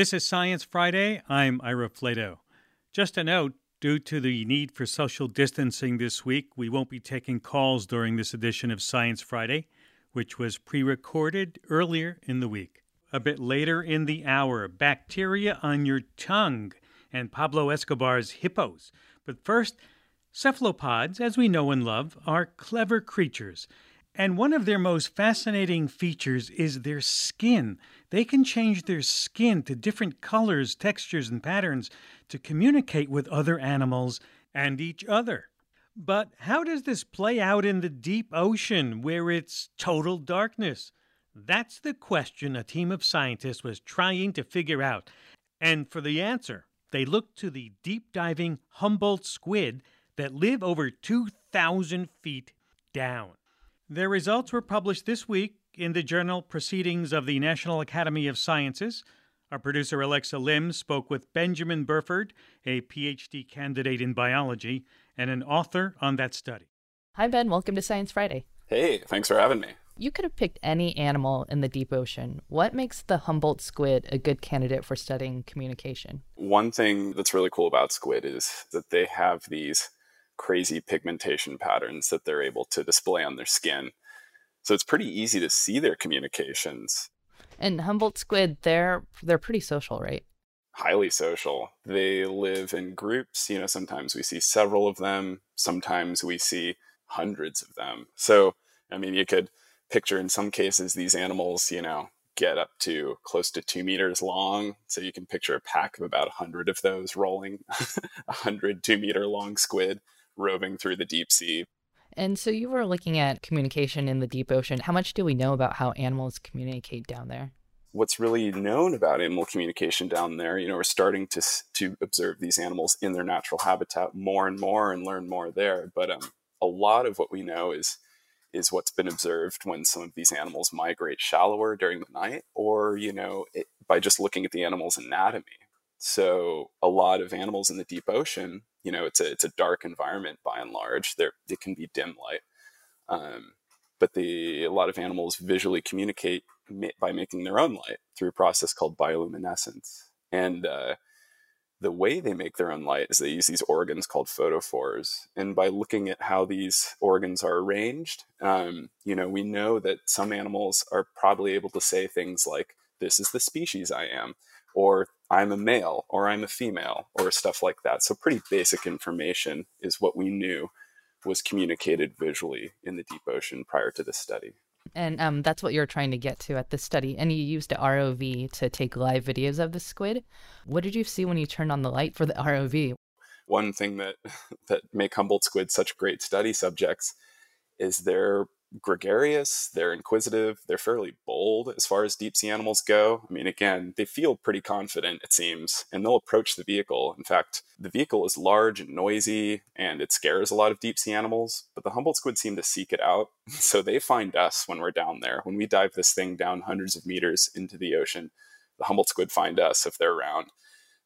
This is Science Friday. I'm Ira Flatow. Just a note due to the need for social distancing this week, we won't be taking calls during this edition of Science Friday, which was pre recorded earlier in the week. A bit later in the hour, bacteria on your tongue and Pablo Escobar's hippos. But first, cephalopods, as we know and love, are clever creatures. And one of their most fascinating features is their skin. They can change their skin to different colors, textures, and patterns to communicate with other animals and each other. But how does this play out in the deep ocean where it's total darkness? That's the question a team of scientists was trying to figure out. And for the answer, they looked to the deep diving Humboldt squid that live over 2,000 feet down. Their results were published this week in the journal Proceedings of the National Academy of Sciences. Our producer Alexa Lim spoke with Benjamin Burford, a PhD candidate in biology and an author on that study. Hi, Ben. Welcome to Science Friday. Hey, thanks for having me. You could have picked any animal in the deep ocean. What makes the Humboldt squid a good candidate for studying communication? One thing that's really cool about squid is that they have these crazy pigmentation patterns that they're able to display on their skin. So it's pretty easy to see their communications. And Humboldt squid, they're they're pretty social, right? Highly social. They live in groups. You know, sometimes we see several of them. Sometimes we see hundreds of them. So, I mean, you could picture in some cases these animals, you know, get up to close to two meters long. So you can picture a pack of about a hundred of those rolling, a hundred two meter long squid roving through the deep sea. And so you were looking at communication in the deep ocean. How much do we know about how animals communicate down there? What's really known about animal communication down there, you know, we're starting to to observe these animals in their natural habitat more and more and learn more there. But um, a lot of what we know is is what's been observed when some of these animals migrate shallower during the night, or you know, it, by just looking at the animal's anatomy. So a lot of animals in the deep ocean you know it's a it's a dark environment by and large. There it can be dim light um, but the a lot of animals visually communicate by making their own light through a process called bioluminescence. And uh, the way they make their own light is they use these organs called photophores. And by looking at how these organs are arranged um, you know we know that some animals are probably able to say things like this is the species i am or I'm a male or I'm a female or stuff like that. So, pretty basic information is what we knew was communicated visually in the deep ocean prior to this study. And um, that's what you're trying to get to at this study. And you used a ROV to take live videos of the squid. What did you see when you turned on the light for the ROV? One thing that that make Humboldt squid such great study subjects is their gregarious, they're inquisitive, they're fairly bold as far as deep sea animals go. I mean, again, they feel pretty confident, it seems, and they'll approach the vehicle. In fact, the vehicle is large and noisy, and it scares a lot of deep sea animals, but the Humboldt squid seem to seek it out. So they find us when we're down there. When we dive this thing down hundreds of meters into the ocean, the Humboldt squid find us if they're around.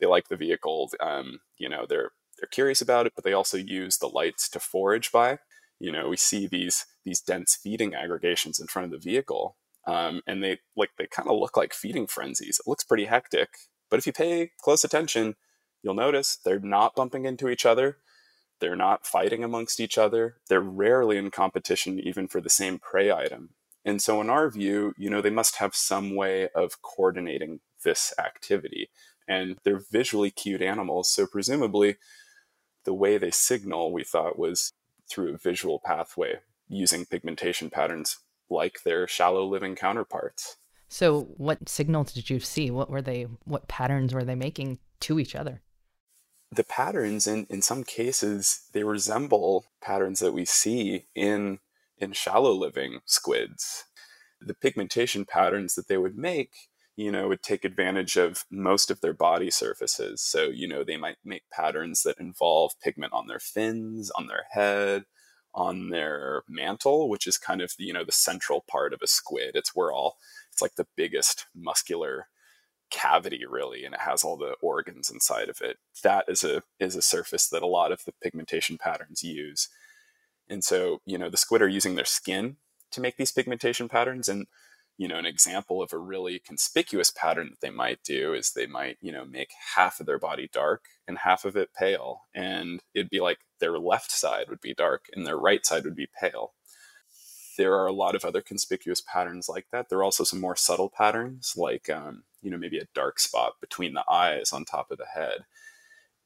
They like the vehicle. Um, you know, they're they're curious about it, but they also use the lights to forage by you know we see these these dense feeding aggregations in front of the vehicle um, and they like they kind of look like feeding frenzies. It looks pretty hectic but if you pay close attention you'll notice they're not bumping into each other they're not fighting amongst each other they're rarely in competition even for the same prey item. And so in our view you know they must have some way of coordinating this activity and they're visually cued animals so presumably the way they signal we thought was through a visual pathway using pigmentation patterns like their shallow living counterparts. So, what signals did you see? What were they, what patterns were they making to each other? The patterns, in, in some cases, they resemble patterns that we see in, in shallow living squids. The pigmentation patterns that they would make you know, would take advantage of most of their body surfaces. So, you know, they might make patterns that involve pigment on their fins, on their head, on their mantle, which is kind of, you know, the central part of a squid. It's where all, it's like the biggest muscular cavity really and it has all the organs inside of it that is a is a surface that a lot of the pigmentation patterns use and so you know the squid are using their skin to make these pigmentation patterns and you know, an example of a really conspicuous pattern that they might do is they might, you know, make half of their body dark and half of it pale. And it'd be like their left side would be dark and their right side would be pale. There are a lot of other conspicuous patterns like that. There are also some more subtle patterns, like, um, you know, maybe a dark spot between the eyes on top of the head.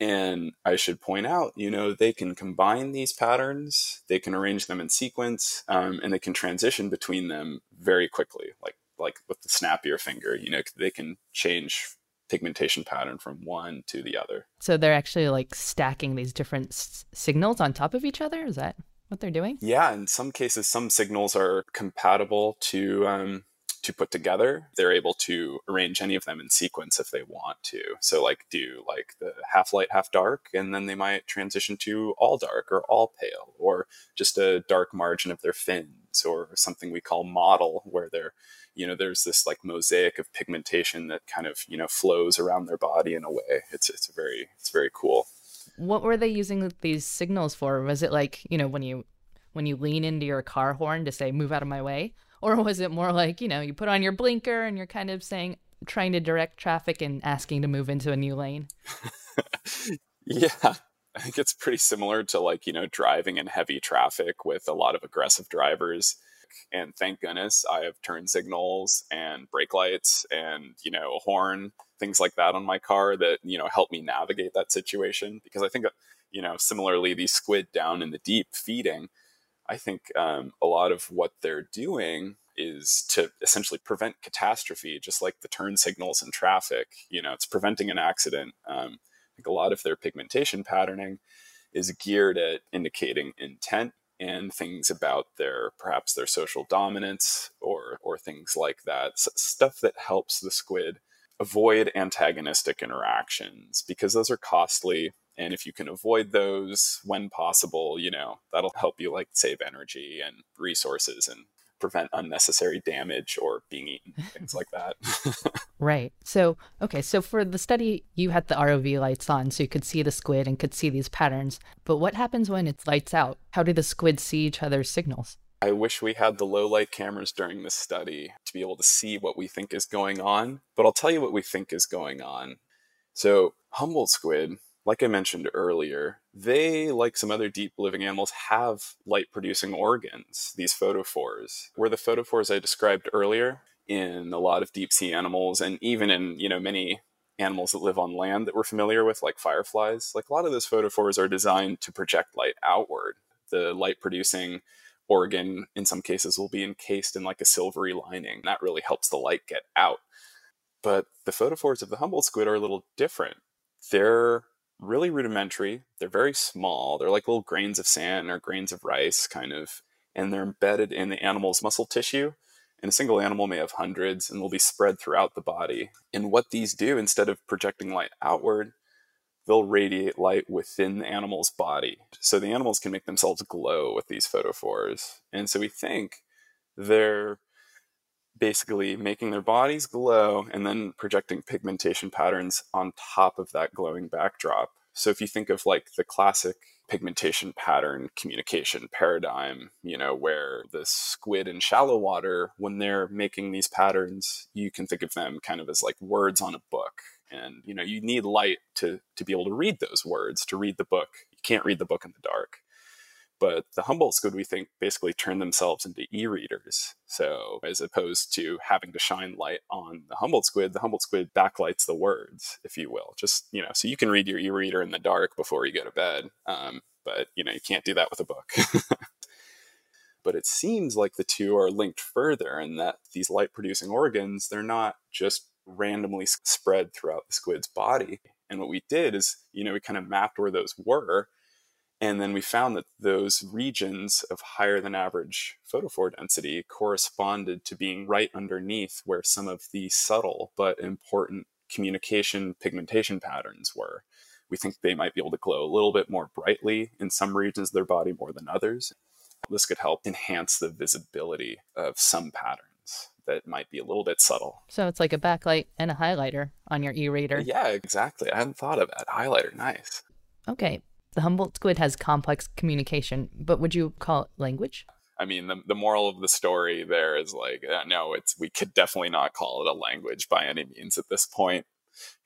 And I should point out, you know, they can combine these patterns, they can arrange them in sequence, um, and they can transition between them very quickly, like like with the snap of your finger. You know, they can change pigmentation pattern from one to the other. So they're actually like stacking these different s- signals on top of each other. Is that what they're doing? Yeah, in some cases, some signals are compatible to um, to put together. They're able to arrange any of them in sequence if they want to. So, like, do like the half light, half dark, and then they might transition to all dark or all pale, or just a dark margin of their fins, or something we call mottle where they're you know there's this like mosaic of pigmentation that kind of you know flows around their body in a way it's it's very it's very cool what were they using these signals for was it like you know when you when you lean into your car horn to say move out of my way or was it more like, you know, you put on your blinker and you're kind of saying, trying to direct traffic and asking to move into a new lane? yeah. I think it's pretty similar to like, you know, driving in heavy traffic with a lot of aggressive drivers. And thank goodness I have turn signals and brake lights and, you know, a horn, things like that on my car that, you know, help me navigate that situation. Because I think, you know, similarly, these squid down in the deep feeding, I think um, a lot of what they're doing is to essentially prevent catastrophe, just like the turn signals in traffic. You know, it's preventing an accident. Um, I think a lot of their pigmentation patterning is geared at indicating intent and things about their perhaps their social dominance or or things like that. Stuff that helps the squid avoid antagonistic interactions because those are costly and if you can avoid those when possible you know that'll help you like save energy and resources and prevent unnecessary damage or being eaten things like that. Right. So okay so for the study you had the rov lights on so you could see the squid and could see these patterns. But what happens when it's lights out? How do the squids see each other's signals? I wish we had the low light cameras during this study to be able to see what we think is going on, but I'll tell you what we think is going on. So, Humboldt squid like I mentioned earlier, they, like some other deep living animals, have light producing organs, these photophores. Where the photophores I described earlier in a lot of deep sea animals and even in, you know, many animals that live on land that we're familiar with, like fireflies, like a lot of those photophores are designed to project light outward. The light producing organ, in some cases, will be encased in like a silvery lining. That really helps the light get out. But the photophores of the Humboldt squid are a little different. They're really rudimentary. They're very small. They're like little grains of sand or grains of rice, kind of, and they're embedded in the animal's muscle tissue. And a single animal may have hundreds and will be spread throughout the body. And what these do, instead of projecting light outward, they'll radiate light within the animal's body. So the animals can make themselves glow with these photophores. And so we think they're basically making their bodies glow and then projecting pigmentation patterns on top of that glowing backdrop. So if you think of like the classic pigmentation pattern communication paradigm, you know, where the squid in shallow water, when they're making these patterns, you can think of them kind of as like words on a book. And, you know, you need light to, to be able to read those words, to read the book. You can't read the book in the dark. But the Humboldt squid, we think, basically turned themselves into e-readers. So as opposed to having to shine light on the Humboldt squid, the Humboldt squid backlights the words, if you will. Just you know, so you can read your e-reader in the dark before you go to bed. Um, but you know, you can't do that with a book. but it seems like the two are linked further, and that these light-producing organs, they're not just randomly spread throughout the squid's body. And what we did is, you know, we kind of mapped where those were and then we found that those regions of higher than average photophore density corresponded to being right underneath where some of the subtle but important communication pigmentation patterns were. We think they might be able to glow a little bit more brightly in some regions of their body more than others. This could help enhance the visibility of some patterns that might be a little bit subtle. So it's like a backlight and a highlighter on your e reader. Yeah, exactly. I hadn't thought of that. Highlighter, nice. Okay. The Humboldt squid has complex communication, but would you call it language? I mean, the, the moral of the story there is like, uh, no, it's we could definitely not call it a language by any means at this point.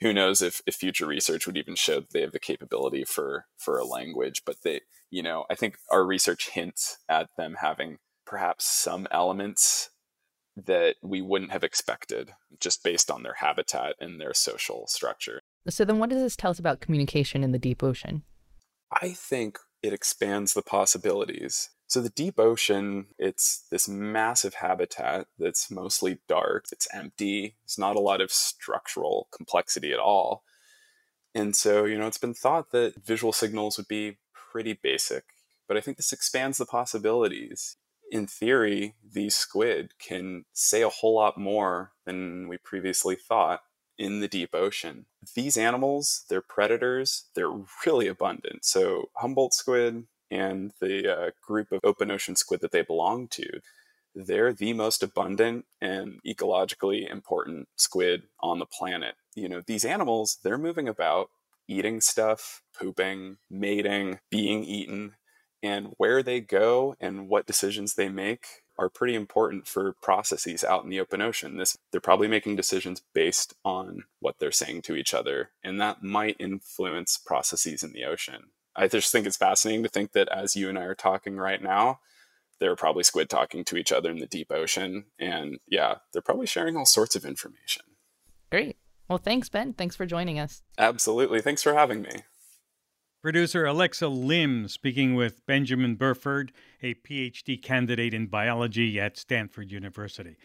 Who knows if, if future research would even show that they have the capability for for a language? But they, you know, I think our research hints at them having perhaps some elements that we wouldn't have expected just based on their habitat and their social structure. So then, what does this tell us about communication in the deep ocean? I think it expands the possibilities. So the deep ocean, it's this massive habitat that's mostly dark, it's empty, it's not a lot of structural complexity at all. And so, you know, it's been thought that visual signals would be pretty basic, but I think this expands the possibilities. In theory, these squid can say a whole lot more than we previously thought in the deep ocean. These animals, they're predators, they're really abundant. So, Humboldt squid and the uh, group of open ocean squid that they belong to, they're the most abundant and ecologically important squid on the planet. You know, these animals, they're moving about, eating stuff, pooping, mating, being eaten, and where they go and what decisions they make are pretty important for processes out in the open ocean. This they're probably making decisions based on what they're saying to each other, and that might influence processes in the ocean. I just think it's fascinating to think that as you and I are talking right now, there are probably squid talking to each other in the deep ocean, and yeah, they're probably sharing all sorts of information. Great. Well, thanks, Ben. Thanks for joining us. Absolutely. Thanks for having me. Producer Alexa Lim speaking with Benjamin Burford, a PhD candidate in biology at Stanford University.